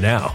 now.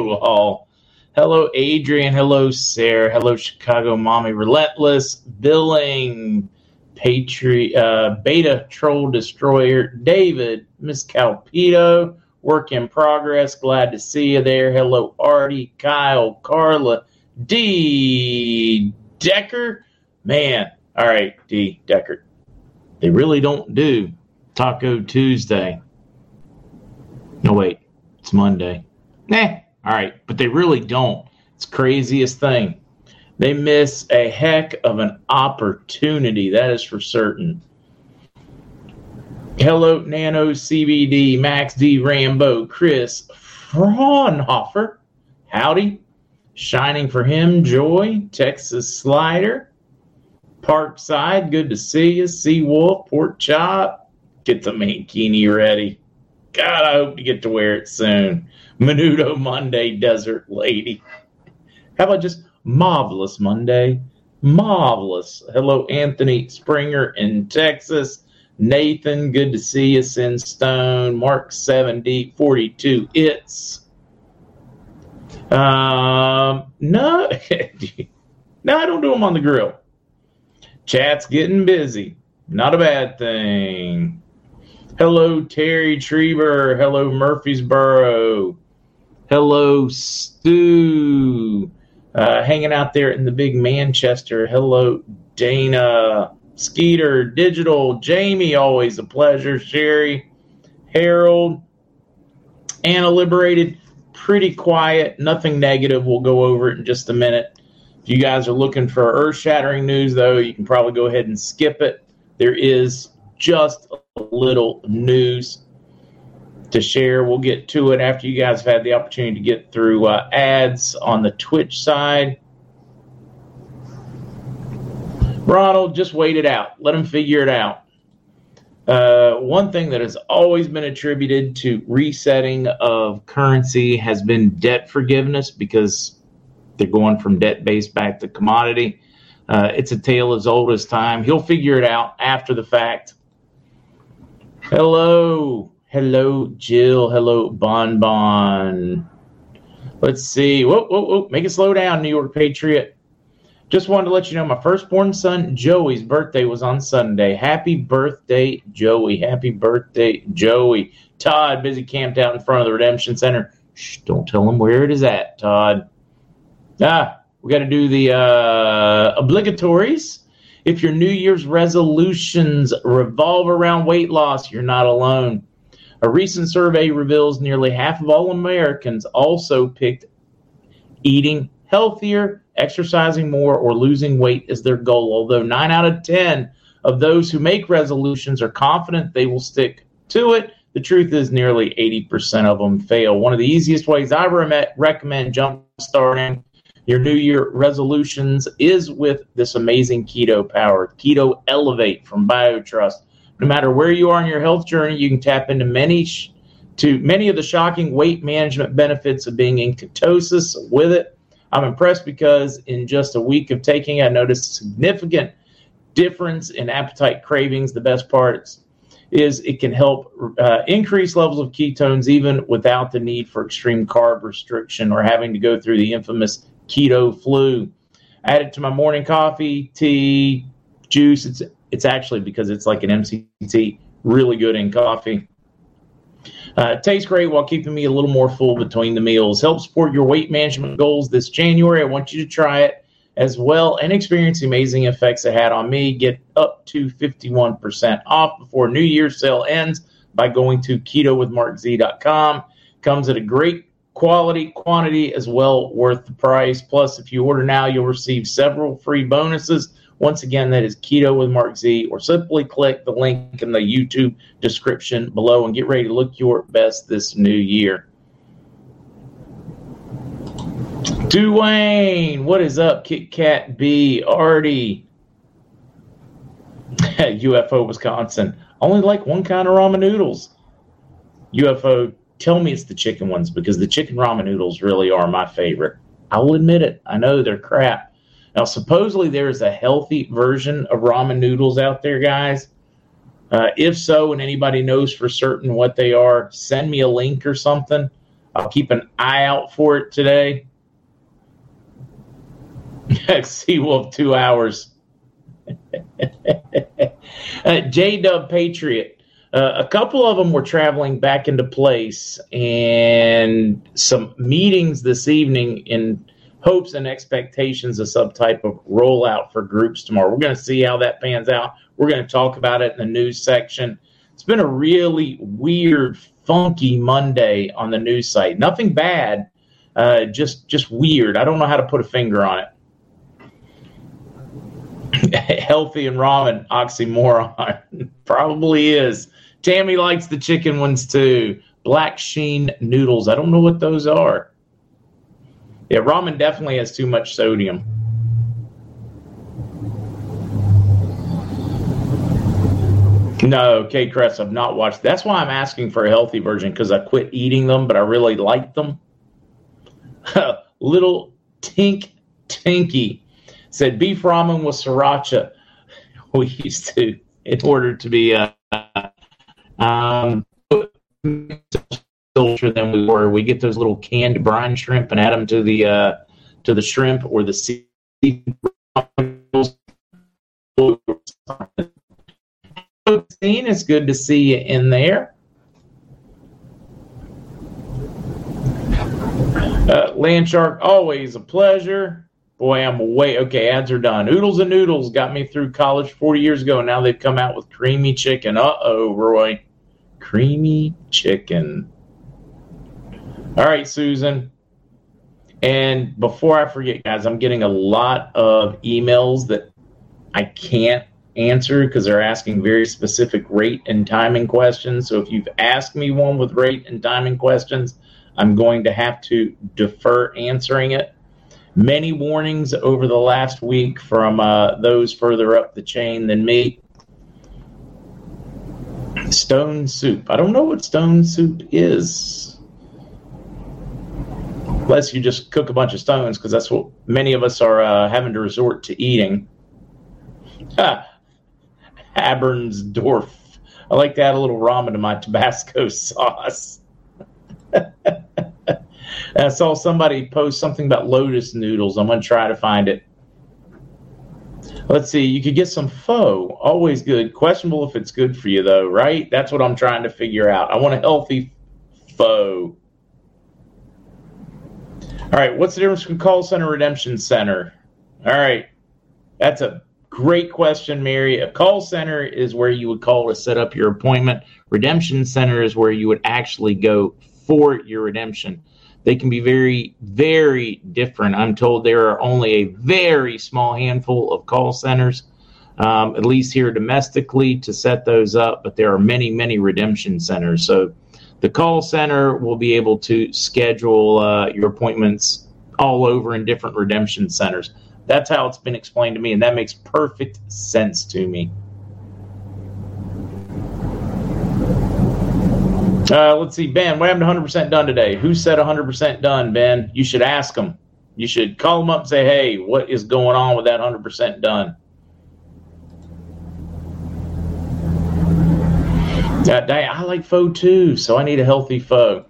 All. Hello, Adrian. Hello, Sarah. Hello, Chicago Mommy. Relentless Billing. Patri- uh, Beta Troll Destroyer. David. Miss Calpito. Work in progress. Glad to see you there. Hello, Artie. Kyle. Carla. D. Decker. Man. All right, D. Decker. They really don't do Taco Tuesday. No, wait. It's Monday. Nah, all right, but they really don't. It's craziest thing. They miss a heck of an opportunity. That is for certain. Hello, Nano CBD, Max D Rambo, Chris Fraunhofer. Howdy. Shining for him, Joy, Texas Slider, Parkside, good to see you. Sea Wolf, Pork Chop. Get the mankini ready. God, I hope to get to wear it soon. Menudo Monday, Desert Lady. How about just marvelous Monday? Marvelous. Hello, Anthony Springer in Texas. Nathan, good to see you. Sin Stone, Mark 70, 42. It's. Um, no, no, I don't do them on the grill. Chat's getting busy. Not a bad thing. Hello, Terry Trieber. Hello, Murfreesboro. Hello, Stu. Uh, hanging out there in the big Manchester. Hello, Dana. Skeeter, Digital, Jamie, always a pleasure. Sherry, Harold, Anna Liberated, pretty quiet, nothing negative. We'll go over it in just a minute. If you guys are looking for earth shattering news, though, you can probably go ahead and skip it. There is just a little news to share. We'll get to it after you guys have had the opportunity to get through uh, ads on the Twitch side. Ronald, just wait it out. Let him figure it out. Uh, one thing that has always been attributed to resetting of currency has been debt forgiveness because they're going from debt based back to commodity. Uh, it's a tale as old as time. He'll figure it out after the fact. Hello. Hello, Jill. Hello, Bon Bon. Let's see. Whoa, whoa, whoa. Make it slow down, New York Patriot. Just wanted to let you know my firstborn son, Joey's birthday was on Sunday. Happy birthday, Joey. Happy birthday, Joey. Todd, busy camped out in front of the Redemption Center. Shh, don't tell him where it is at, Todd. Ah, we got to do the uh, obligatories. If your New Year's resolutions revolve around weight loss, you're not alone. A recent survey reveals nearly half of all Americans also picked eating healthier, exercising more, or losing weight as their goal. Although 9 out of 10 of those who make resolutions are confident they will stick to it, the truth is nearly 80% of them fail. One of the easiest ways I re- recommend jump starting your New Year resolutions is with this amazing keto power, Keto Elevate from BioTrust no matter where you are in your health journey, you can tap into many sh- to many of the shocking weight management benefits of being in ketosis with it. I'm impressed because in just a week of taking, I noticed a significant difference in appetite cravings. The best part is it can help uh, increase levels of ketones even without the need for extreme carb restriction or having to go through the infamous keto flu. Add it to my morning coffee, tea, juice. It's it's actually because it's like an MCT, really good in coffee. Uh, tastes great while keeping me a little more full between the meals. Help support your weight management goals this January. I want you to try it as well and experience the amazing effects it had on me. Get up to 51% off before New Year's sale ends by going to ketowithmarkz.com. Comes at a great quality, quantity as well worth the price. Plus, if you order now, you'll receive several free bonuses once again, that is Keto with Mark Z, or simply click the link in the YouTube description below and get ready to look your best this new year. Dwayne, what is up? Kit Kat B, Artie, UFO Wisconsin. Only like one kind of ramen noodles. UFO, tell me it's the chicken ones because the chicken ramen noodles really are my favorite. I will admit it. I know they're crap now, supposedly there is a healthy version of ramen noodles out there, guys. Uh, if so, and anybody knows for certain what they are, send me a link or something. I'll keep an eye out for it today. We'll have two hours. uh, J Dub Patriot. Uh, a couple of them were traveling back into place, and some meetings this evening in hopes and expectations of some type of rollout for groups tomorrow. We're going to see how that pans out. We're going to talk about it in the news section. It's been a really weird, funky Monday on the news site. Nothing bad, uh, just just weird. I don't know how to put a finger on it. Healthy and ramen oxymoron probably is. Tammy likes the chicken ones too. Black sheen noodles. I don't know what those are. Yeah, ramen definitely has too much sodium. No, Kate Crest, I've not watched. That's why I'm asking for a healthy version because I quit eating them, but I really like them. Little Tink Tinky said beef ramen with sriracha. We used to, in order to be uh, um, culture than we were. We get those little canned brine shrimp and add them to the uh, to the shrimp or the sea. It's good to see you in there. Uh, Land Shark, always a pleasure. Boy, I'm away. Okay, ads are done. Oodles and Noodles got me through college 40 years ago. Now they've come out with creamy chicken. Uh oh, Roy. Creamy chicken. All right, Susan. And before I forget, guys, I'm getting a lot of emails that I can't answer because they're asking very specific rate and timing questions. So if you've asked me one with rate and timing questions, I'm going to have to defer answering it. Many warnings over the last week from uh, those further up the chain than me. Stone soup. I don't know what stone soup is unless you just cook a bunch of stones, because that's what many of us are uh, having to resort to eating. Ah. I like to add a little ramen to my Tabasco sauce. I saw somebody post something about lotus noodles. I'm going to try to find it. Let's see. You could get some pho. Always good. Questionable if it's good for you, though, right? That's what I'm trying to figure out. I want a healthy pho. All right, what's the difference between call center redemption center? All right, that's a great question, Mary. A call center is where you would call to set up your appointment. Redemption center is where you would actually go for your redemption. They can be very, very different. I'm told there are only a very small handful of call centers, um, at least here domestically, to set those up, but there are many, many redemption centers. So the call center will be able to schedule uh, your appointments all over in different redemption centers. That's how it's been explained to me, and that makes perfect sense to me. Uh, let's see, Ben. What happened to 100% done today? Who said 100% done, Ben? You should ask them. You should call them up and say, hey, what is going on with that 100% done? Yeah, I like pho too, so I need a healthy pho.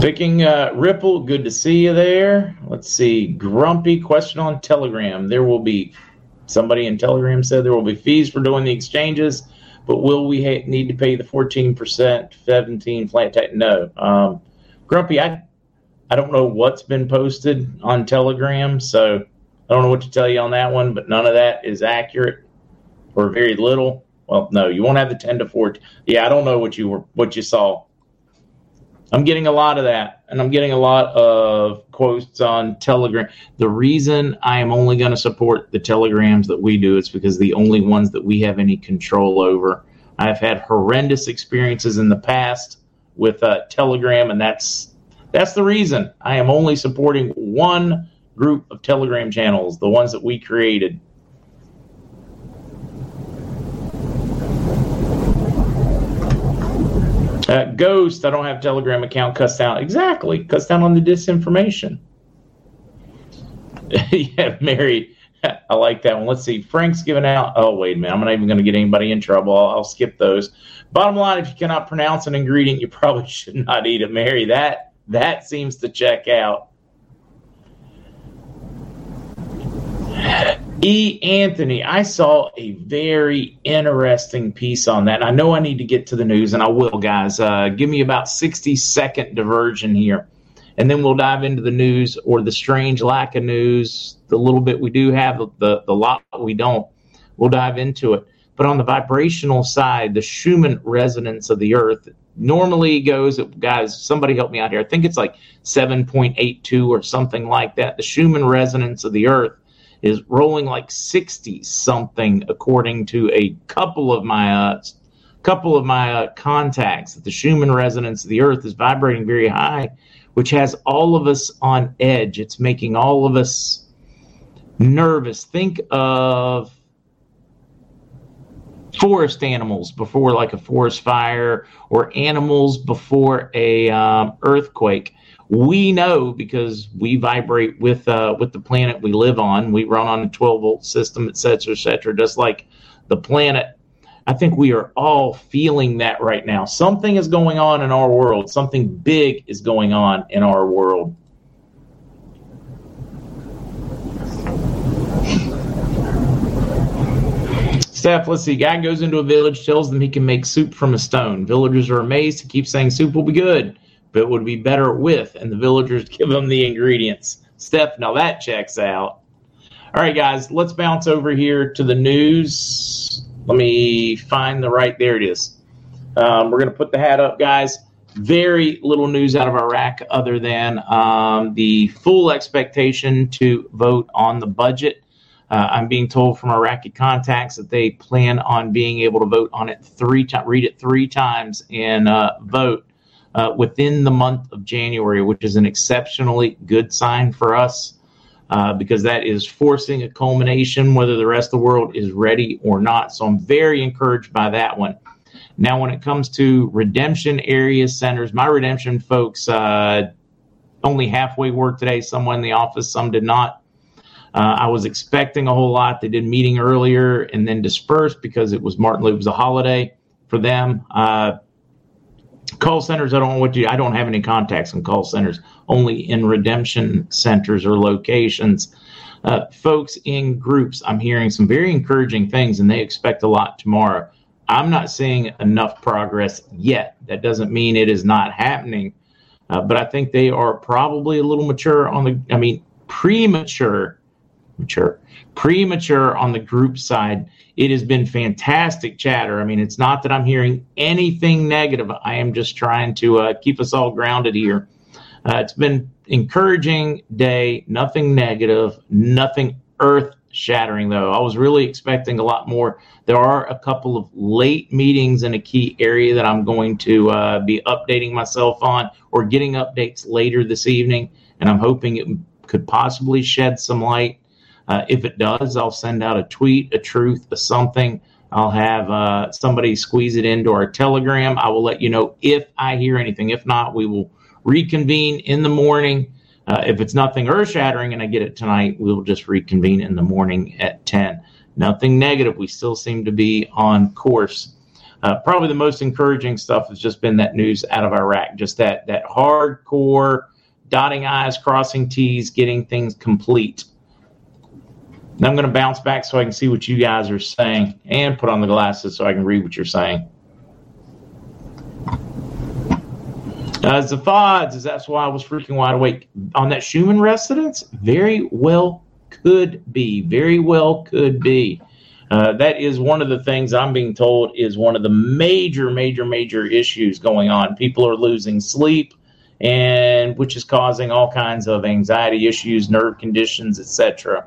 Picking uh, Ripple, good to see you there. Let's see. Grumpy question on Telegram. There will be Somebody in Telegram said there will be fees for doing the exchanges, but will we ha- need to pay the 14%, 17 flat tax? No. Um, Grumpy, I, I don't know what's been posted on Telegram, so I don't know what to tell you on that one, but none of that is accurate or very little. Well, no, you won't have the 10 to 14. Yeah, I don't know what you were what you saw. I'm getting a lot of that, and I'm getting a lot of quotes on Telegram. The reason I am only going to support the Telegrams that we do is because the only ones that we have any control over. I've had horrendous experiences in the past with uh, Telegram, and that's that's the reason I am only supporting one group of Telegram channels, the ones that we created. Uh, Ghost, I don't have Telegram account. Cuss down. Exactly. Cuss down on the disinformation. yeah, Mary. I like that one. Let's see. Frank's giving out. Oh, wait a minute. I'm not even going to get anybody in trouble. I'll, I'll, skip those. Bottom line, if you cannot pronounce an ingredient, you probably should not eat it. Mary, that that seems to check out. E. Anthony, I saw a very interesting piece on that. I know I need to get to the news, and I will, guys. Uh, give me about 60 second diversion here, and then we'll dive into the news or the strange lack of news, the little bit we do have, the, the lot we don't. We'll dive into it. But on the vibrational side, the Schumann resonance of the Earth normally goes, guys, somebody help me out here. I think it's like 7.82 or something like that. The Schumann resonance of the Earth is rolling like 60 something according to a couple of my uh, couple of my uh, contacts that the Schumann resonance of the earth is vibrating very high which has all of us on edge. It's making all of us nervous. Think of forest animals before like a forest fire or animals before a um, earthquake we know because we vibrate with uh, with the planet we live on. We run on a 12 volt system, et cetera, et cetera, just like the planet. I think we are all feeling that right now. Something is going on in our world. Something big is going on in our world. Steph, let's see. Guy goes into a village, tells them he can make soup from a stone. Villagers are amazed. He keeps saying soup will be good but would be better with, and the villagers give them the ingredients. Steph, now that checks out. All right, guys, let's bounce over here to the news. Let me find the right. There it is. Um, we're going to put the hat up, guys. Very little news out of Iraq other than um, the full expectation to vote on the budget. Uh, I'm being told from Iraqi contacts that they plan on being able to vote on it three times, read it three times, and uh, vote uh, within the month of January, which is an exceptionally good sign for us uh, because that is forcing a culmination, whether the rest of the world is ready or not. So I'm very encouraged by that one. Now, when it comes to redemption area centers, my redemption folks uh, only halfway worked today. Someone in the office, some did not. Uh, I was expecting a whole lot. They did meeting earlier and then dispersed because it was Martin Luther. Was a holiday for them. Uh, call centers i don't what you i don't have any contacts in call centers only in redemption centers or locations. Uh, folks in groups i'm hearing some very encouraging things and they expect a lot tomorrow. I'm not seeing enough progress yet. That doesn't mean it is not happening uh, but i think they are probably a little mature on the i mean premature mature premature on the group side. It has been fantastic chatter. I mean, it's not that I'm hearing anything negative. I am just trying to uh, keep us all grounded here. Uh, it's been encouraging day, nothing negative, nothing earth shattering though. I was really expecting a lot more. There are a couple of late meetings in a key area that I'm going to uh, be updating myself on or getting updates later this evening, and I'm hoping it could possibly shed some light uh, if it does, I'll send out a tweet, a truth, a something. I'll have uh, somebody squeeze it into our Telegram. I will let you know if I hear anything. If not, we will reconvene in the morning. Uh, if it's nothing earth shattering and I get it tonight, we'll just reconvene in the morning at 10. Nothing negative. We still seem to be on course. Uh, probably the most encouraging stuff has just been that news out of Iraq, just that that hardcore dotting I's, crossing T's, getting things complete I'm going to bounce back so I can see what you guys are saying and put on the glasses so I can read what you're saying. Uh, Zafads, that's why I was freaking wide awake. On that Schumann resonance, very well could be. Very well could be. Uh, that is one of the things I'm being told is one of the major, major, major issues going on. People are losing sleep, and which is causing all kinds of anxiety issues, nerve conditions, etc.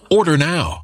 Order now.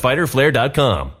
www.fighterflare.com.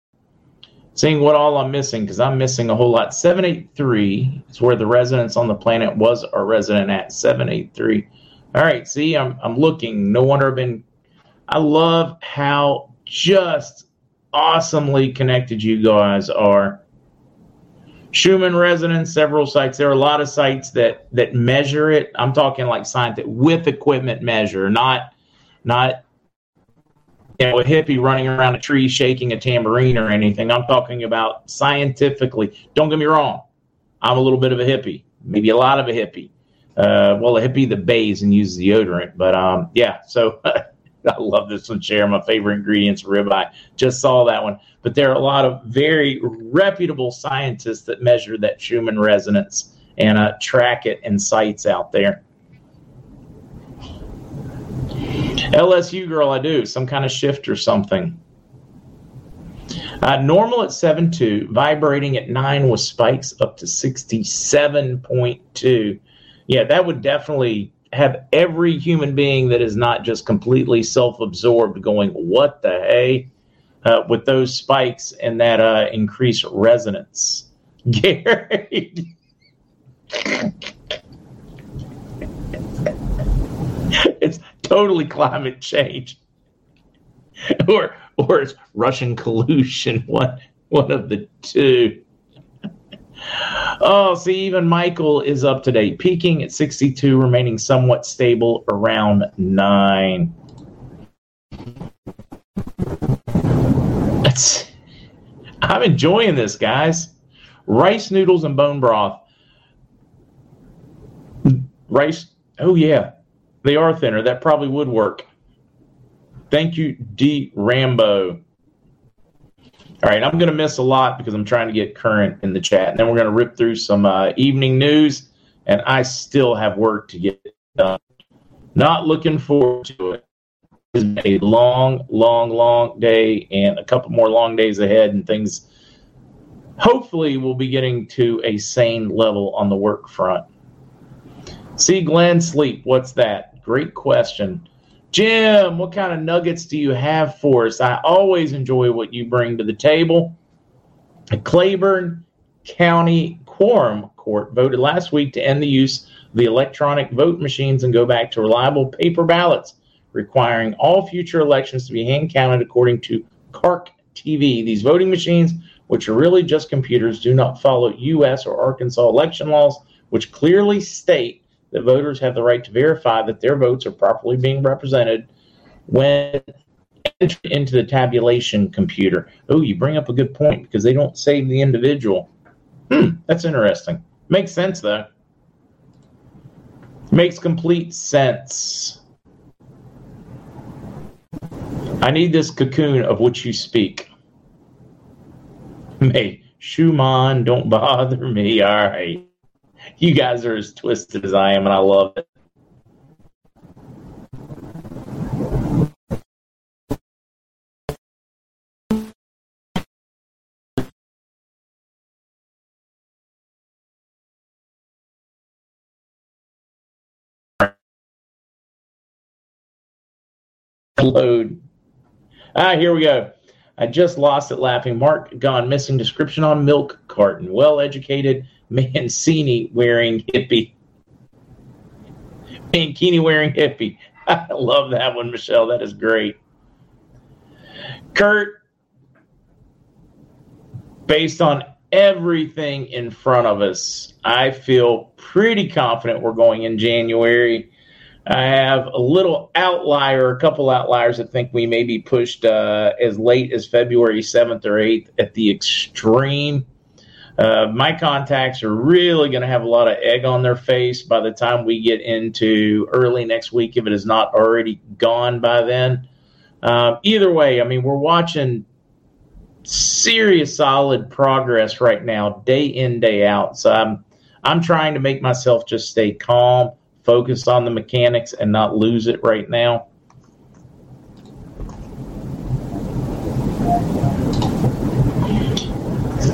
Seeing what all I'm missing because I'm missing a whole lot. 783 is where the residence on the planet was our resident at. 783. All right, see, I'm I'm looking. No wonder I've been. I love how just awesomely connected you guys are. Schumann resonance, several sites. There are a lot of sites that that measure it. I'm talking like scientific with equipment measure, not not you know, a hippie running around a tree shaking a tambourine or anything. I'm talking about scientifically. Don't get me wrong. I'm a little bit of a hippie, maybe a lot of a hippie. Uh, well, a hippie that bathes and uses deodorant. But um, yeah, so I love this one, Share My favorite ingredients ribeye. Just saw that one. But there are a lot of very reputable scientists that measure that Schumann resonance and uh, track it in sites out there. LSU girl, I do some kind of shift or something. Uh, normal at 7.2, vibrating at 9 with spikes up to 67.2. Yeah, that would definitely have every human being that is not just completely self absorbed going, What the hey? Uh, with those spikes and that uh, increased resonance. Gary. it's totally climate change. Or or it's Russian collusion, one one of the two. Oh, see, even Michael is up to date, peaking at 62, remaining somewhat stable around 9. That's, I'm enjoying this, guys. Rice noodles and bone broth. Rice, oh, yeah, they are thinner. That probably would work. Thank you, D. Rambo. All right, I'm going to miss a lot because I'm trying to get current in the chat. And then we're going to rip through some uh, evening news, and I still have work to get done. Not looking forward to it. It's been a long, long, long day, and a couple more long days ahead, and things hopefully will be getting to a sane level on the work front. See, Glenn, sleep. What's that? Great question. Jim, what kind of nuggets do you have for us? I always enjoy what you bring to the table. The Cleburne County Quorum Court voted last week to end the use of the electronic vote machines and go back to reliable paper ballots, requiring all future elections to be hand counted according to KARK TV. These voting machines, which are really just computers, do not follow U.S. or Arkansas election laws, which clearly state that voters have the right to verify that their votes are properly being represented when entered into the tabulation computer. Oh, you bring up a good point because they don't save the individual. Hmm, that's interesting. Makes sense though. Makes complete sense. I need this cocoon of which you speak. Hey, Schumann, don't bother me. All right you guys are as twisted as I am, and I love it. Load. Ah, here we go. I just lost it laughing. Mark gone missing. Description on milk carton. Well educated mankini wearing hippie. mankini wearing hippie. I love that one, Michelle. That is great. Kurt, based on everything in front of us, I feel pretty confident we're going in January. I have a little outlier, a couple outliers that think we may be pushed uh, as late as February 7th or 8th at the extreme. Uh, my contacts are really going to have a lot of egg on their face by the time we get into early next week, if it is not already gone by then. Um, either way, I mean, we're watching serious, solid progress right now, day in, day out. So I'm, I'm trying to make myself just stay calm, focus on the mechanics, and not lose it right now.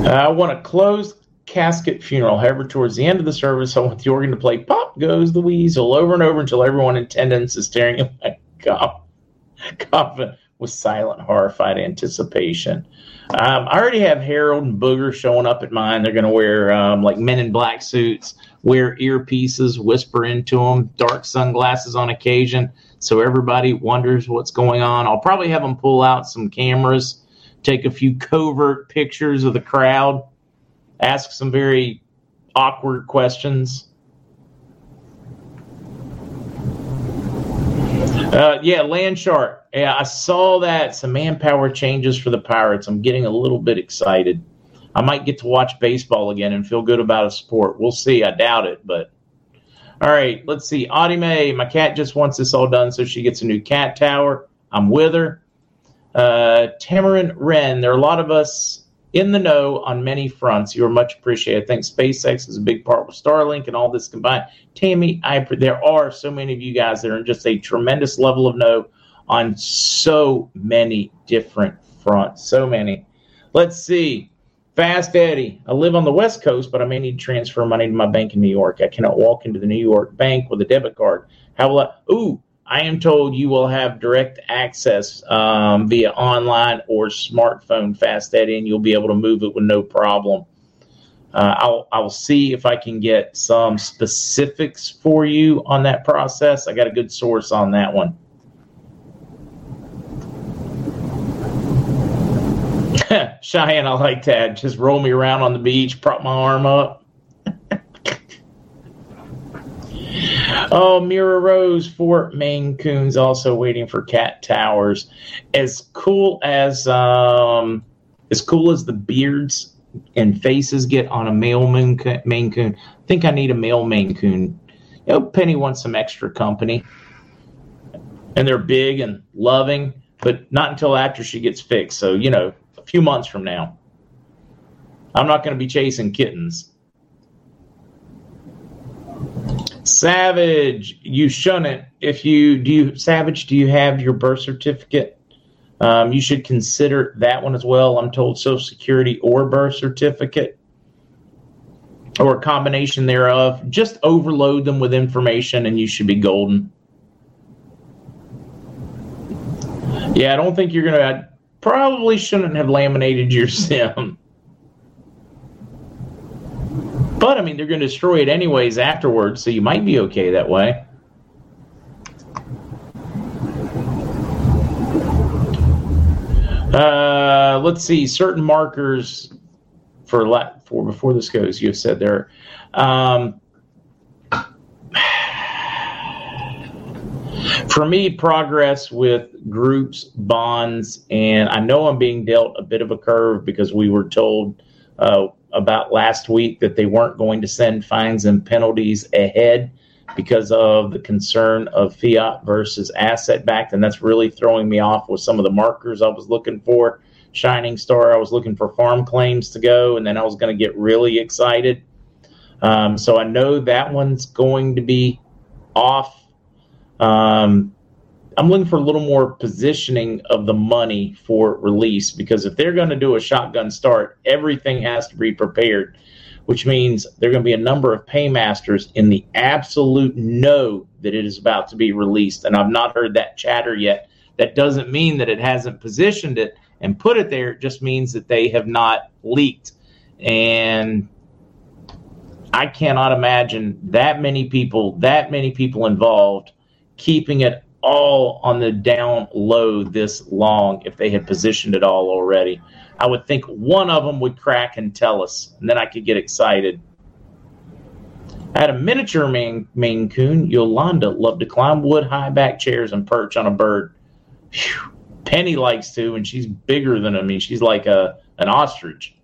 I want a closed casket funeral. However, towards the end of the service, I want the organ to play "Pop Goes the Weasel" over and over until everyone in attendance is staring at my coffin with silent, horrified anticipation. Um, I already have Harold and Booger showing up at mine. They're going to wear um, like men in black suits, wear earpieces, whisper into them, dark sunglasses on occasion, so everybody wonders what's going on. I'll probably have them pull out some cameras take a few covert pictures of the crowd, ask some very awkward questions. Uh, yeah, Land Shark. Yeah, I saw that. Some manpower changes for the Pirates. I'm getting a little bit excited. I might get to watch baseball again and feel good about a sport. We'll see. I doubt it, but all right. Let's see. Audie May. my cat just wants this all done so she gets a new cat tower. I'm with her. Uh, Tamarin Wren, there are a lot of us in the know on many fronts. You are much appreciated. I think SpaceX is a big part with Starlink and all this combined. Tammy, I, there are so many of you guys that are in just a tremendous level of know on so many different fronts. So many. Let's see. Fast Eddie. I live on the West Coast, but I may need to transfer money to my bank in New York. I cannot walk into the New York bank with a debit card. How will I? Ooh, I am told you will have direct access um, via online or smartphone Fast Eddie, and you'll be able to move it with no problem. Uh, I'll I'll see if I can get some specifics for you on that process. I got a good source on that one. Cheyenne, I like that. Just roll me around on the beach, prop my arm up. Oh, Mira Rose, Fort Maine Coons also waiting for Cat Towers. As cool as um, as cool as the beards and faces get on a male Maine Coon. I think I need a male Maine Coon. You know, Penny wants some extra company, and they're big and loving, but not until after she gets fixed. So you know, a few months from now. I'm not going to be chasing kittens. Savage, you shouldn't. If you do, you, Savage, do you have your birth certificate? Um, you should consider that one as well. I'm told Social Security or birth certificate or a combination thereof. Just overload them with information and you should be golden. Yeah, I don't think you're going to. Probably shouldn't have laminated your sim. But I mean, they're going to destroy it anyways afterwards, so you might be okay that way. Uh, let's see. Certain markers for for before this goes. You have said there. Um, for me, progress with groups, bonds, and I know I'm being dealt a bit of a curve because we were told uh, about last week that they weren't going to send fines and penalties ahead because of the concern of fiat versus asset backed. And that's really throwing me off with some of the markers I was looking for. Shining Star, I was looking for farm claims to go, and then I was going to get really excited. Um, so I know that one's going to be off. Um, I'm looking for a little more positioning of the money for release because if they're going to do a shotgun start, everything has to be prepared, which means there are going to be a number of paymasters in the absolute know that it is about to be released. And I've not heard that chatter yet. That doesn't mean that it hasn't positioned it and put it there. It just means that they have not leaked. And I cannot imagine that many people, that many people involved keeping it all on the down low this long if they had positioned it all already. I would think one of them would crack and tell us, and then I could get excited. I had a miniature Maine, Maine Coon, Yolanda, loved to climb wood, high back chairs, and perch on a bird. Whew. Penny likes to, and she's bigger than I mean, she's like a an ostrich.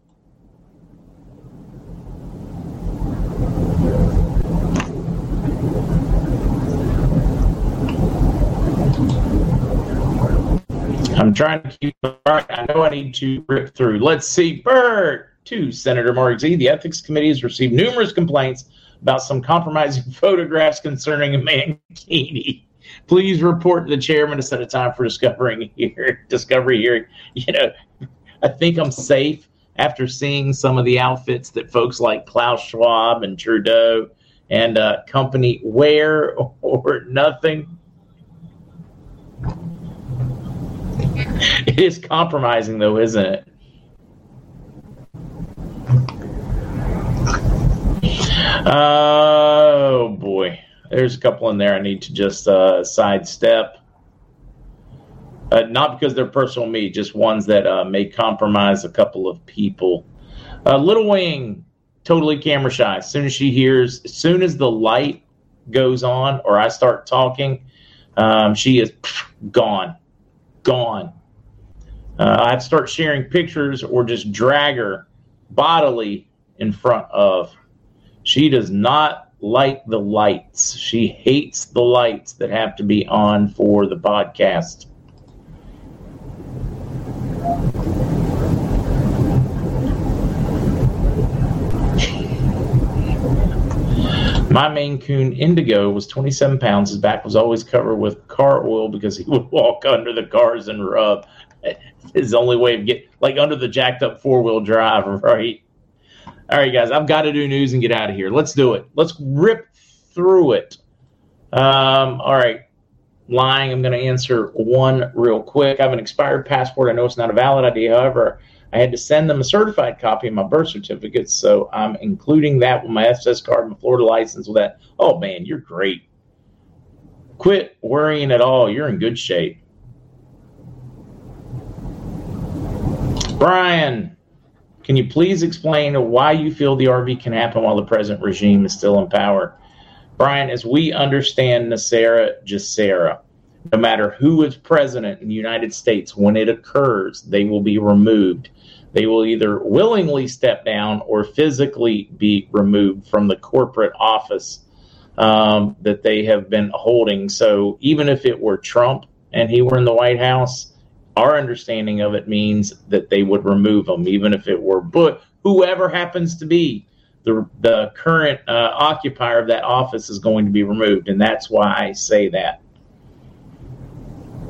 I'm trying to keep. All right, I know I need to rip through. Let's see. Bert to Senator Mark Z. The Ethics Committee has received numerous complaints about some compromising photographs concerning a Mankini. Please report to the chairman to set a time for discovering here discovery hearing. You know, I think I'm safe after seeing some of the outfits that folks like Klaus Schwab and Trudeau and uh, company wear or nothing it is compromising, though, isn't it? Oh boy, there's a couple in there I need to just uh, sidestep. Uh, not because they're personal me, just ones that uh, may compromise a couple of people. Uh, Little Wing, totally camera shy. As soon as she hears, as soon as the light goes on or I start talking, um, she is gone gone. Uh, I'd start sharing pictures or just drag her bodily in front of. She does not like the lights. She hates the lights that have to be on for the podcast. My Maine Coon Indigo was 27 pounds. His back was always covered with car oil because he would walk under the cars and rub. His only way of get like under the jacked up four wheel drive, right? All right, guys, I've got to do news and get out of here. Let's do it. Let's rip through it. Um, all right, lying. I'm going to answer one real quick. I have an expired passport. I know it's not a valid ID. However, I had to send them a certified copy of my birth certificate, so I'm including that with my SS card, and my Florida license, with that. Oh man, you're great. Quit worrying at all. You're in good shape. Brian, can you please explain why you feel the RV can happen while the present regime is still in power? Brian, as we understand NESARA GESARA, no matter who is president in the United States, when it occurs, they will be removed. They will either willingly step down or physically be removed from the corporate office um, that they have been holding. So even if it were Trump and he were in the White House, our understanding of it means that they would remove him, even if it were Bush, whoever happens to be the the current uh, occupier of that office is going to be removed, and that's why I say that.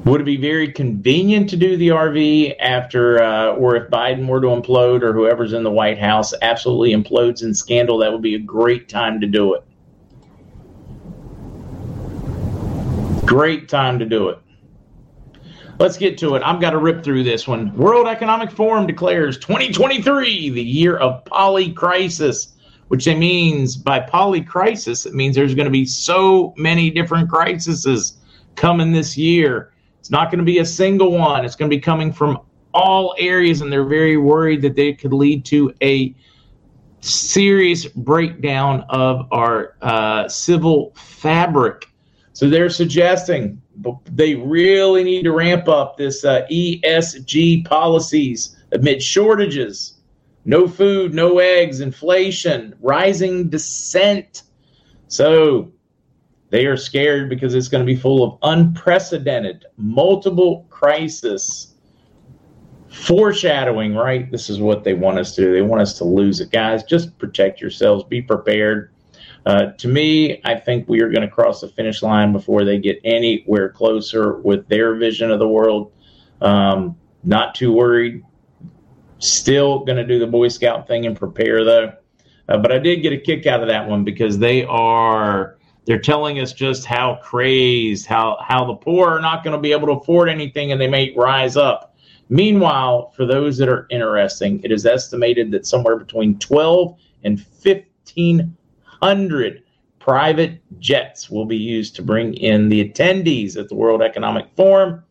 Would it be very convenient to do the RV after, uh, or if Biden were to implode or whoever's in the White House absolutely implodes in scandal? That would be a great time to do it. Great time to do it. Let's get to it. I've got to rip through this one. World Economic Forum declares 2023 the year of polycrisis, which it means by polycrisis, it means there's going to be so many different crises coming this year. It's not going to be a single one. It's going to be coming from all areas, and they're very worried that they could lead to a serious breakdown of our uh, civil fabric. So they're suggesting they really need to ramp up this uh, ESG policies amid shortages, no food, no eggs, inflation, rising dissent. So they are scared because it's going to be full of unprecedented, multiple crisis foreshadowing, right? This is what they want us to do. They want us to lose it. Guys, just protect yourselves, be prepared. Uh, to me, I think we are going to cross the finish line before they get anywhere closer with their vision of the world. Um, not too worried. Still going to do the Boy Scout thing and prepare, though. Uh, but I did get a kick out of that one because they are they're telling us just how crazed, how how the poor are not going to be able to afford anything and they may rise up. Meanwhile, for those that are interesting, it is estimated that somewhere between 12 and 15 100 private jets will be used to bring in the attendees at the World Economic Forum.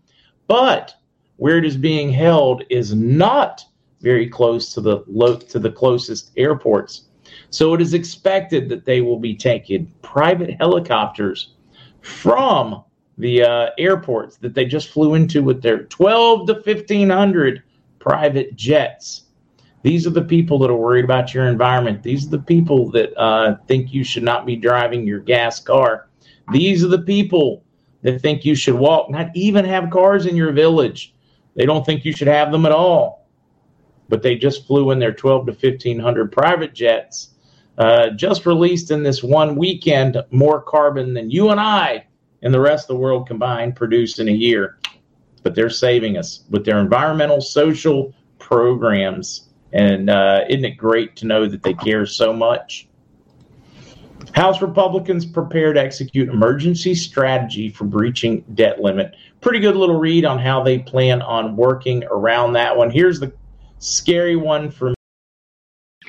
But where it is being held is not very close to the lo- to the closest airports. So it is expected that they will be taking private helicopters from the uh, airports that they just flew into with their 12 to 1500 private jets. These are the people that are worried about your environment. These are the people that uh, think you should not be driving your gas car. These are the people that think you should walk, not even have cars in your village. They don't think you should have them at all. But they just flew in their 12 to 1500 private jets, uh, just released in this one weekend more carbon than you and I and the rest of the world combined produced in a year. But they're saving us with their environmental, social programs. And uh, isn't it great to know that they care so much? House Republicans prepare to execute emergency strategy for breaching debt limit. Pretty good little read on how they plan on working around that one. Here's the scary one for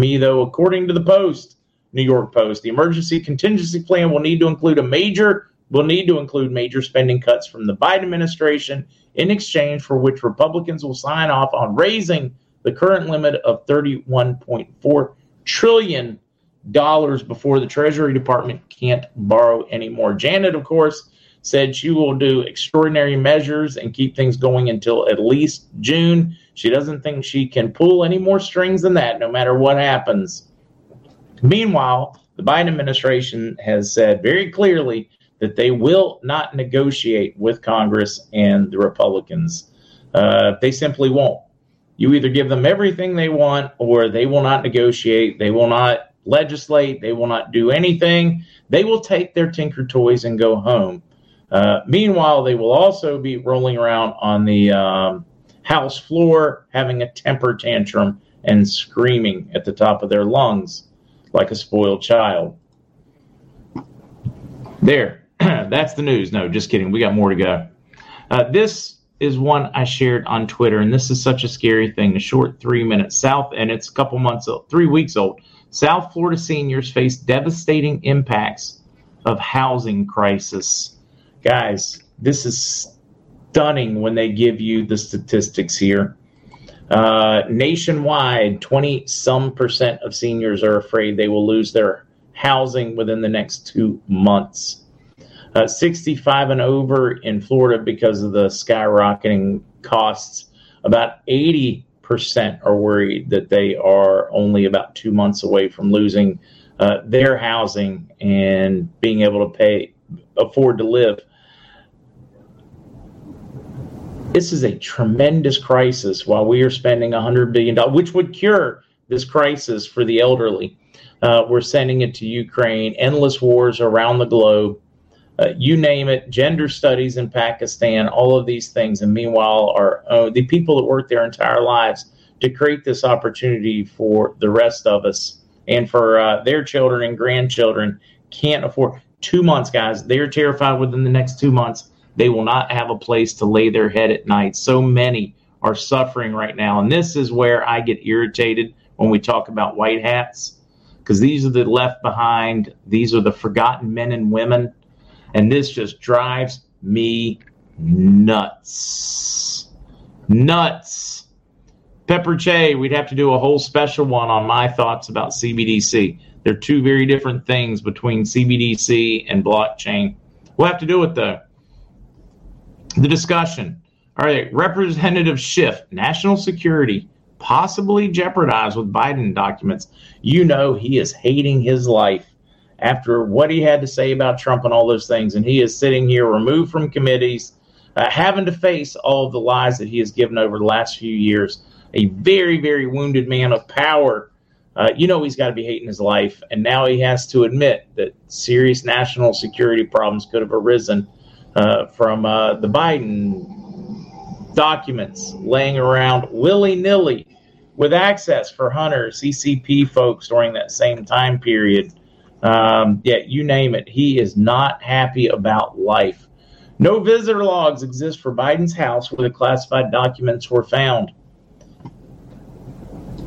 Me, though, according to the Post, New York Post, the emergency contingency plan will need to include a major will need to include major spending cuts from the Biden administration in exchange for which Republicans will sign off on raising the current limit of 31.4 trillion dollars before the Treasury Department can't borrow anymore. Janet, of course, said she will do extraordinary measures and keep things going until at least June. She doesn't think she can pull any more strings than that, no matter what happens. Meanwhile, the Biden administration has said very clearly that they will not negotiate with Congress and the Republicans. Uh, they simply won't. You either give them everything they want or they will not negotiate. They will not legislate. They will not do anything. They will take their Tinker Toys and go home. Uh, meanwhile, they will also be rolling around on the um, House floor, having a temper tantrum and screaming at the top of their lungs like a spoiled child. There, that's the news. No, just kidding. We got more to go. Uh, this is one I shared on Twitter, and this is such a scary thing. A short three minutes south, and it's a couple months old, three weeks old. South Florida seniors face devastating impacts of housing crisis. Guys, this is stunning when they give you the statistics here. Uh, nationwide, 20 some percent of seniors are afraid they will lose their housing within the next two months. Uh, 65 and over in Florida because of the skyrocketing costs. About 80% are worried that they are only about two months away from losing uh, their housing and being able to pay, afford to live. This is a tremendous crisis while we are spending $100 billion, which would cure this crisis for the elderly. Uh, we're sending it to Ukraine, endless wars around the globe. Uh, you name it, gender studies in Pakistan, all of these things. And meanwhile, our uh, the people that work their entire lives to create this opportunity for the rest of us and for uh, their children and grandchildren can't afford two months, guys. They're terrified within the next two months. They will not have a place to lay their head at night. So many are suffering right now. And this is where I get irritated when we talk about white hats because these are the left behind, these are the forgotten men and women. And this just drives me nuts. Nuts. Pepper Che, we'd have to do a whole special one on my thoughts about CBDC. They're two very different things between CBDC and blockchain. We'll have to do it though. The discussion. All right, Representative Schiff, national security possibly jeopardized with Biden documents. You know, he is hating his life after what he had to say about Trump and all those things. And he is sitting here removed from committees, uh, having to face all the lies that he has given over the last few years. A very, very wounded man of power. Uh, you know, he's got to be hating his life. And now he has to admit that serious national security problems could have arisen uh, from uh, the Biden documents laying around willy nilly with access for Hunter, CCP folks during that same time period. Um, yeah, you name it. He is not happy about life. No visitor logs exist for Biden's house where the classified documents were found.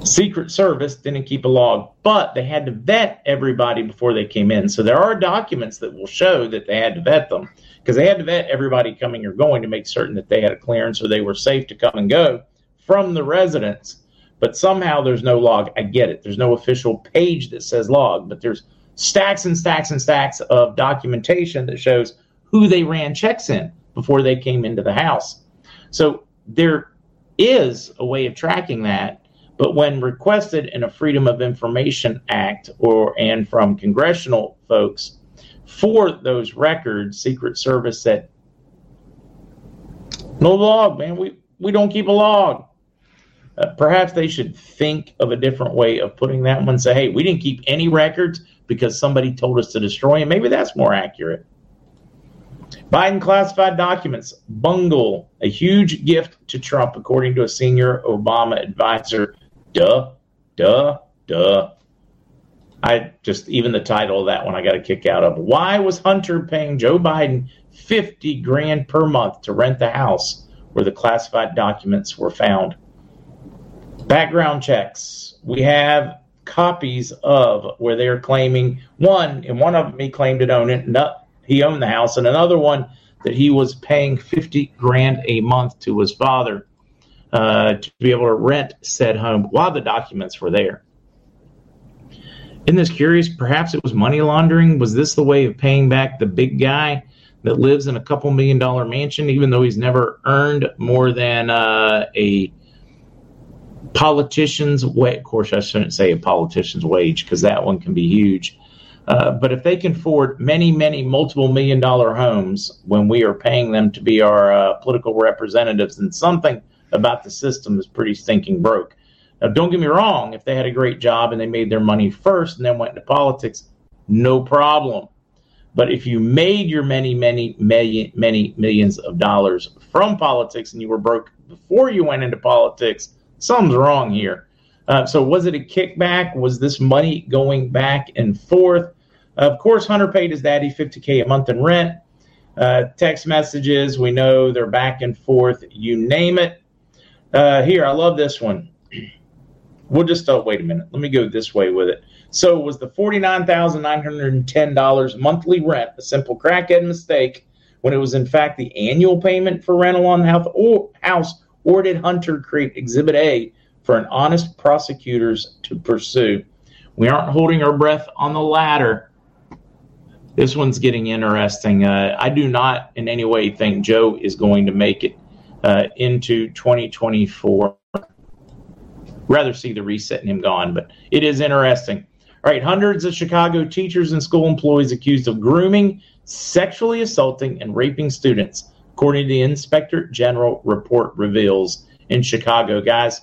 Secret Service didn't keep a log, but they had to vet everybody before they came in. So there are documents that will show that they had to vet them because they had to vet everybody coming or going to make certain that they had a clearance or they were safe to come and go from the residence. But somehow there's no log. I get it. There's no official page that says log, but there's stacks and stacks and stacks of documentation that shows who they ran checks in before they came into the house. So there is a way of tracking that but when requested in a Freedom of Information Act or and from congressional folks for those records, Secret Service said, "No log, man. We we don't keep a log." Uh, perhaps they should think of a different way of putting that one. Say, "Hey, we didn't keep any records because somebody told us to destroy them." Maybe that's more accurate. Biden classified documents bungle a huge gift to Trump, according to a senior Obama advisor Duh, duh, duh. I just, even the title of that one, I got a kick out of. Why was Hunter paying Joe Biden 50 grand per month to rent the house where the classified documents were found? Background checks. We have copies of where they're claiming one, and one of them he claimed to own it. No, he owned the house, and another one that he was paying 50 grand a month to his father uh, to be able to rent said home while the documents were there. Isn't this curious? Perhaps it was money laundering. Was this the way of paying back the big guy that lives in a couple million dollar mansion, even though he's never earned more than uh, a politician's wage? Of course, I shouldn't say a politician's wage because that one can be huge. Uh, but if they can afford many, many multiple million dollar homes when we are paying them to be our uh, political representatives, then something about the system is pretty stinking broke. Now, don't get me wrong, if they had a great job and they made their money first and then went into politics, no problem. But if you made your many, many, many, many millions of dollars from politics and you were broke before you went into politics, something's wrong here. Uh, so, was it a kickback? Was this money going back and forth? Of course, Hunter paid his daddy 50K a month in rent. Uh, text messages, we know they're back and forth, you name it. Uh, here, I love this one. We'll just, oh, wait a minute. Let me go this way with it. So, was the $49,910 monthly rent a simple crackhead mistake when it was in fact the annual payment for rental on the house, or, did Hunter create Exhibit A for an honest prosecutors to pursue? We aren't holding our breath on the latter. This one's getting interesting. Uh, I do not in any way think Joe is going to make it uh, into 2024. Rather see the reset and him gone, but it is interesting. All right, hundreds of Chicago teachers and school employees accused of grooming, sexually assaulting, and raping students, according to the Inspector General report reveals in Chicago. Guys,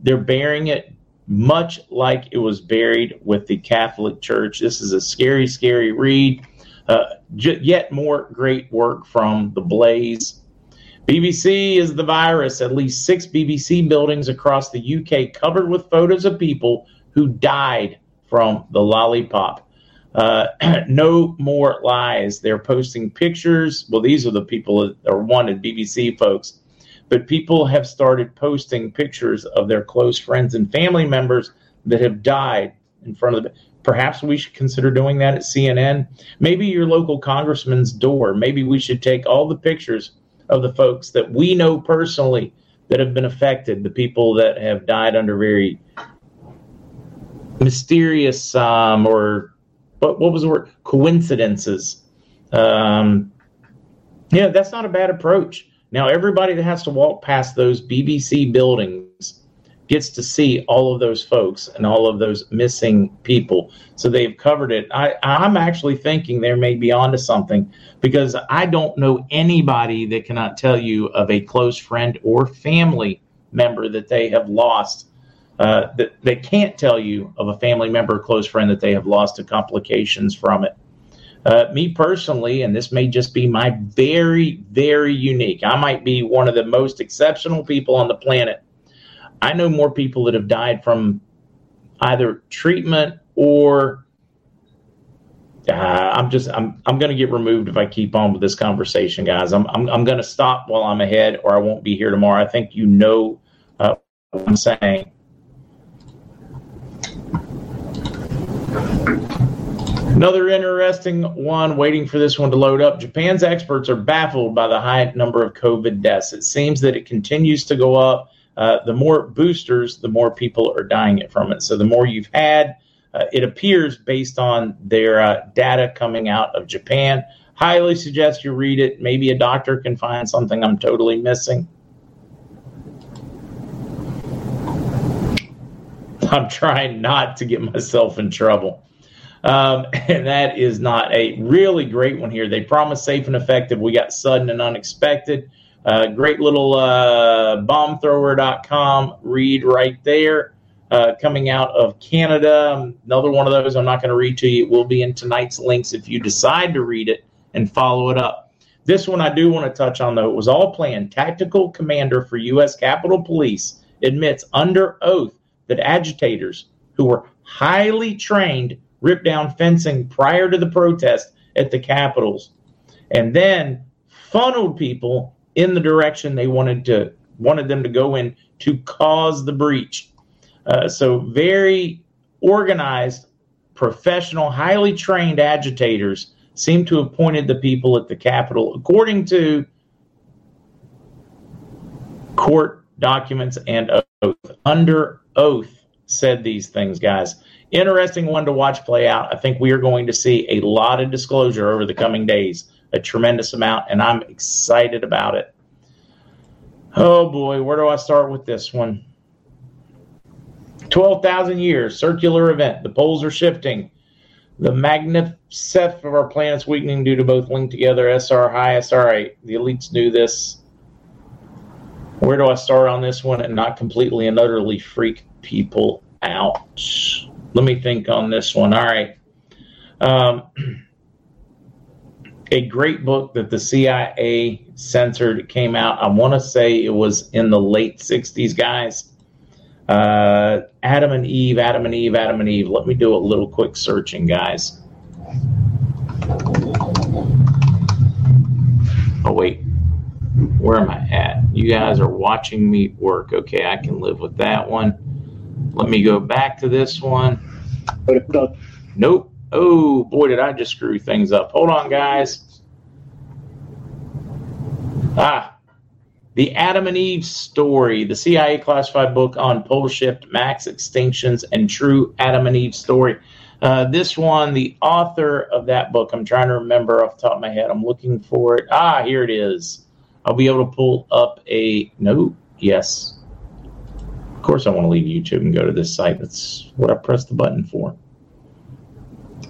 they're burying it much like it was buried with the Catholic Church. This is a scary, scary read. Uh, j- yet more great work from the Blaze. BBC is the virus. At least six BBC buildings across the UK covered with photos of people who died from the lollipop. Uh, no more lies. They're posting pictures. Well, these are the people that are wanted, BBC folks. But people have started posting pictures of their close friends and family members that have died in front of the. Perhaps we should consider doing that at CNN. Maybe your local congressman's door. Maybe we should take all the pictures of the folks that we know personally that have been affected, the people that have died under very mysterious um, or what, what was the word? Coincidences. Um, yeah that's not a bad approach. Now everybody that has to walk past those bbc buildings gets to see all of those folks and all of those missing people so they've covered it I, i'm actually thinking they may be onto something because i don't know anybody that cannot tell you of a close friend or family member that they have lost uh, that they can't tell you of a family member or close friend that they have lost to complications from it. Uh, me personally, and this may just be my very, very unique, I might be one of the most exceptional people on the planet. I know more people that have died from either treatment or uh, I'm just I'm I'm going to get removed if I keep on with this conversation, guys. I'm I'm, I'm going to stop while I'm ahead, or I won't be here tomorrow. I think you know uh, what I'm saying. Another interesting one, waiting for this one to load up. Japan's experts are baffled by the high number of COVID deaths. It seems that it continues to go up. Uh, the more boosters, the more people are dying from it. So the more you've had, uh, it appears based on their uh, data coming out of Japan. Highly suggest you read it. Maybe a doctor can find something I'm totally missing. I'm trying not to get myself in trouble. Um, and that is not a really great one here. They promised safe and effective. We got sudden and unexpected. Uh, great little uh, bombthrower.com read right there. Uh, coming out of Canada. Another one of those I'm not going to read to you. It will be in tonight's links if you decide to read it and follow it up. This one I do want to touch on, though. It was all planned. Tactical commander for U.S. Capitol Police admits under oath that agitators who were highly trained ripped down fencing prior to the protest at the Capitals and then funneled people in the direction they wanted to wanted them to go in to cause the breach. Uh, so very organized, professional, highly trained agitators seem to have pointed the people at the Capitol, according to court documents and oath. Under oath said these things, guys. Interesting one to watch play out. I think we are going to see a lot of disclosure over the coming days, a tremendous amount, and I'm excited about it. Oh boy, where do I start with this one? 12,000 years, circular event. The poles are shifting. The magnificent of our planet's weakening due to both linked together SR high, SR right. The elites knew this. Where do I start on this one and not completely and utterly freak people out? Let me think on this one. All right. Um, a great book that the CIA censored came out. I want to say it was in the late 60s, guys. Uh, Adam and Eve, Adam and Eve, Adam and Eve. Let me do a little quick searching, guys. Oh, wait. Where am I at? You guys are watching me work. Okay, I can live with that one. Let me go back to this one. Nope. Oh boy, did I just screw things up. Hold on, guys. Ah, the Adam and Eve story, the CIA classified book on pole shift, max extinctions, and true Adam and Eve story. Uh, this one, the author of that book, I'm trying to remember off the top of my head. I'm looking for it. Ah, here it is. I'll be able to pull up a no. Yes. Of course, I want to leave YouTube and go to this site. That's what I pressed the button for.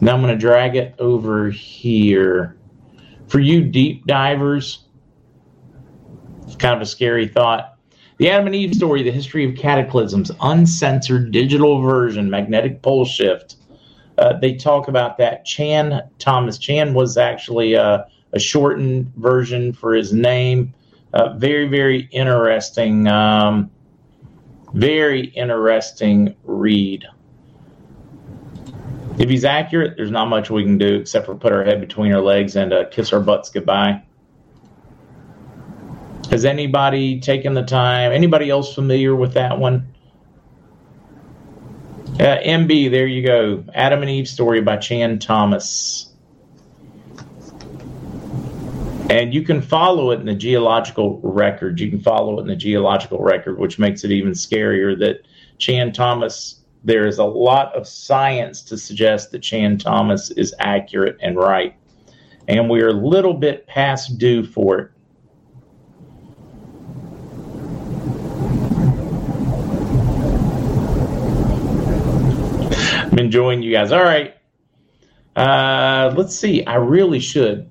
Now I'm going to drag it over here. For you deep divers, it's kind of a scary thought. The Adam and Eve story, the history of cataclysms, uncensored digital version, magnetic pole shift. Uh, they talk about that. Chan Thomas Chan was actually a, a shortened version for his name. Uh, very, very interesting. Um, very interesting read. If he's accurate, there's not much we can do except for put our head between our legs and uh, kiss our butts goodbye. Has anybody taken the time? Anybody else familiar with that one? Uh, MB, there you go. Adam and Eve story by Chan Thomas. And you can follow it in the geological record. You can follow it in the geological record, which makes it even scarier that Chan Thomas there is a lot of science to suggest that Chan Thomas is accurate and right. And we are a little bit past due for it. I'm enjoying you guys. All right. Uh, let's see. I really should.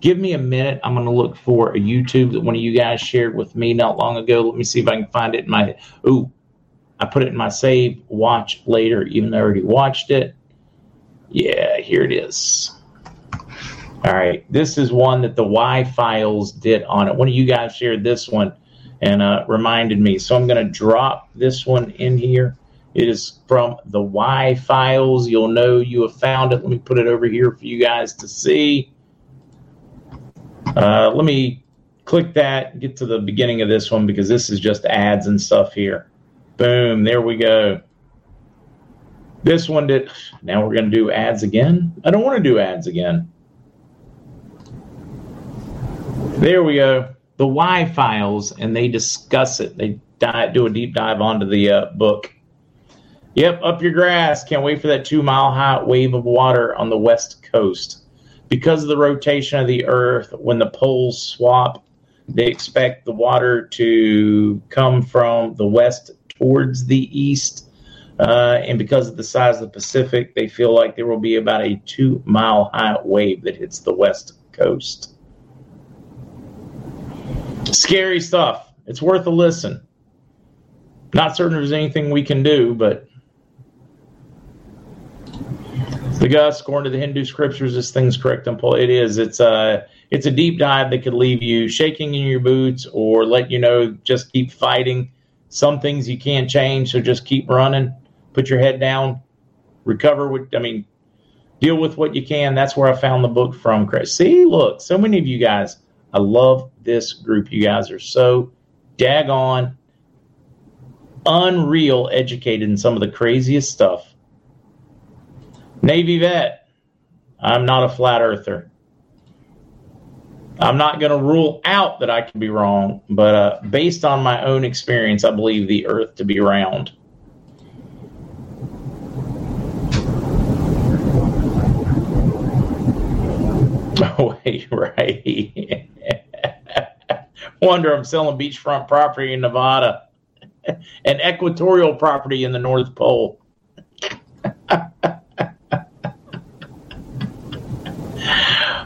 Give me a minute. I'm going to look for a YouTube that one of you guys shared with me not long ago. Let me see if I can find it in my. Ooh, I put it in my save, watch later, even though I already watched it. Yeah, here it is. All right, this is one that the Why Files did on it. One of you guys shared this one and uh, reminded me. So I'm going to drop this one in here. It is from the Why Files. You'll know you have found it. Let me put it over here for you guys to see. Uh, let me click that, get to the beginning of this one because this is just ads and stuff here. Boom, there we go. This one did. Now we're going to do ads again. I don't want to do ads again. There we go. The Why Files, and they discuss it. They do a deep dive onto the uh, book. Yep, up your grass. Can't wait for that two mile high wave of water on the west coast. Because of the rotation of the earth, when the poles swap, they expect the water to come from the west towards the east. Uh, and because of the size of the Pacific, they feel like there will be about a two mile high wave that hits the west coast. Scary stuff. It's worth a listen. Not certain there's anything we can do, but the Gus, according to the Hindu scriptures, this thing's correct and pull. it is. It's a it's a deep dive that could leave you shaking in your boots or let you know just keep fighting some things you can't change, so just keep running. Put your head down, recover. With, I mean, deal with what you can. That's where I found the book from. Chris, see, look, so many of you guys. I love this group. You guys are so daggone unreal educated in some of the craziest stuff. Navy vet. I'm not a flat earther. I'm not going to rule out that I could be wrong, but uh, based on my own experience, I believe the Earth to be round. Oh, wait, right. Wonder I'm selling beachfront property in Nevada and equatorial property in the North Pole.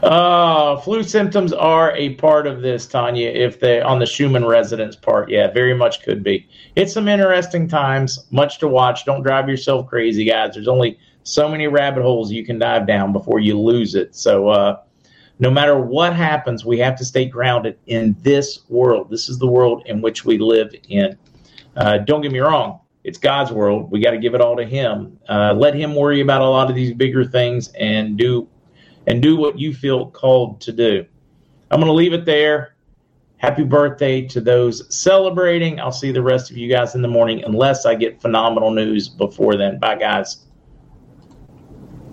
Uh, flu symptoms are a part of this, Tanya. If they on the Schumann resonance part, yeah, very much could be. It's some interesting times, much to watch. Don't drive yourself crazy, guys. There's only so many rabbit holes you can dive down before you lose it. So, uh, no matter what happens, we have to stay grounded in this world. This is the world in which we live in. Uh, don't get me wrong, it's God's world. We got to give it all to Him. Uh, let Him worry about a lot of these bigger things and do and do what you feel called to do. I'm going to leave it there. Happy birthday to those celebrating. I'll see the rest of you guys in the morning unless I get phenomenal news before then. Bye, guys.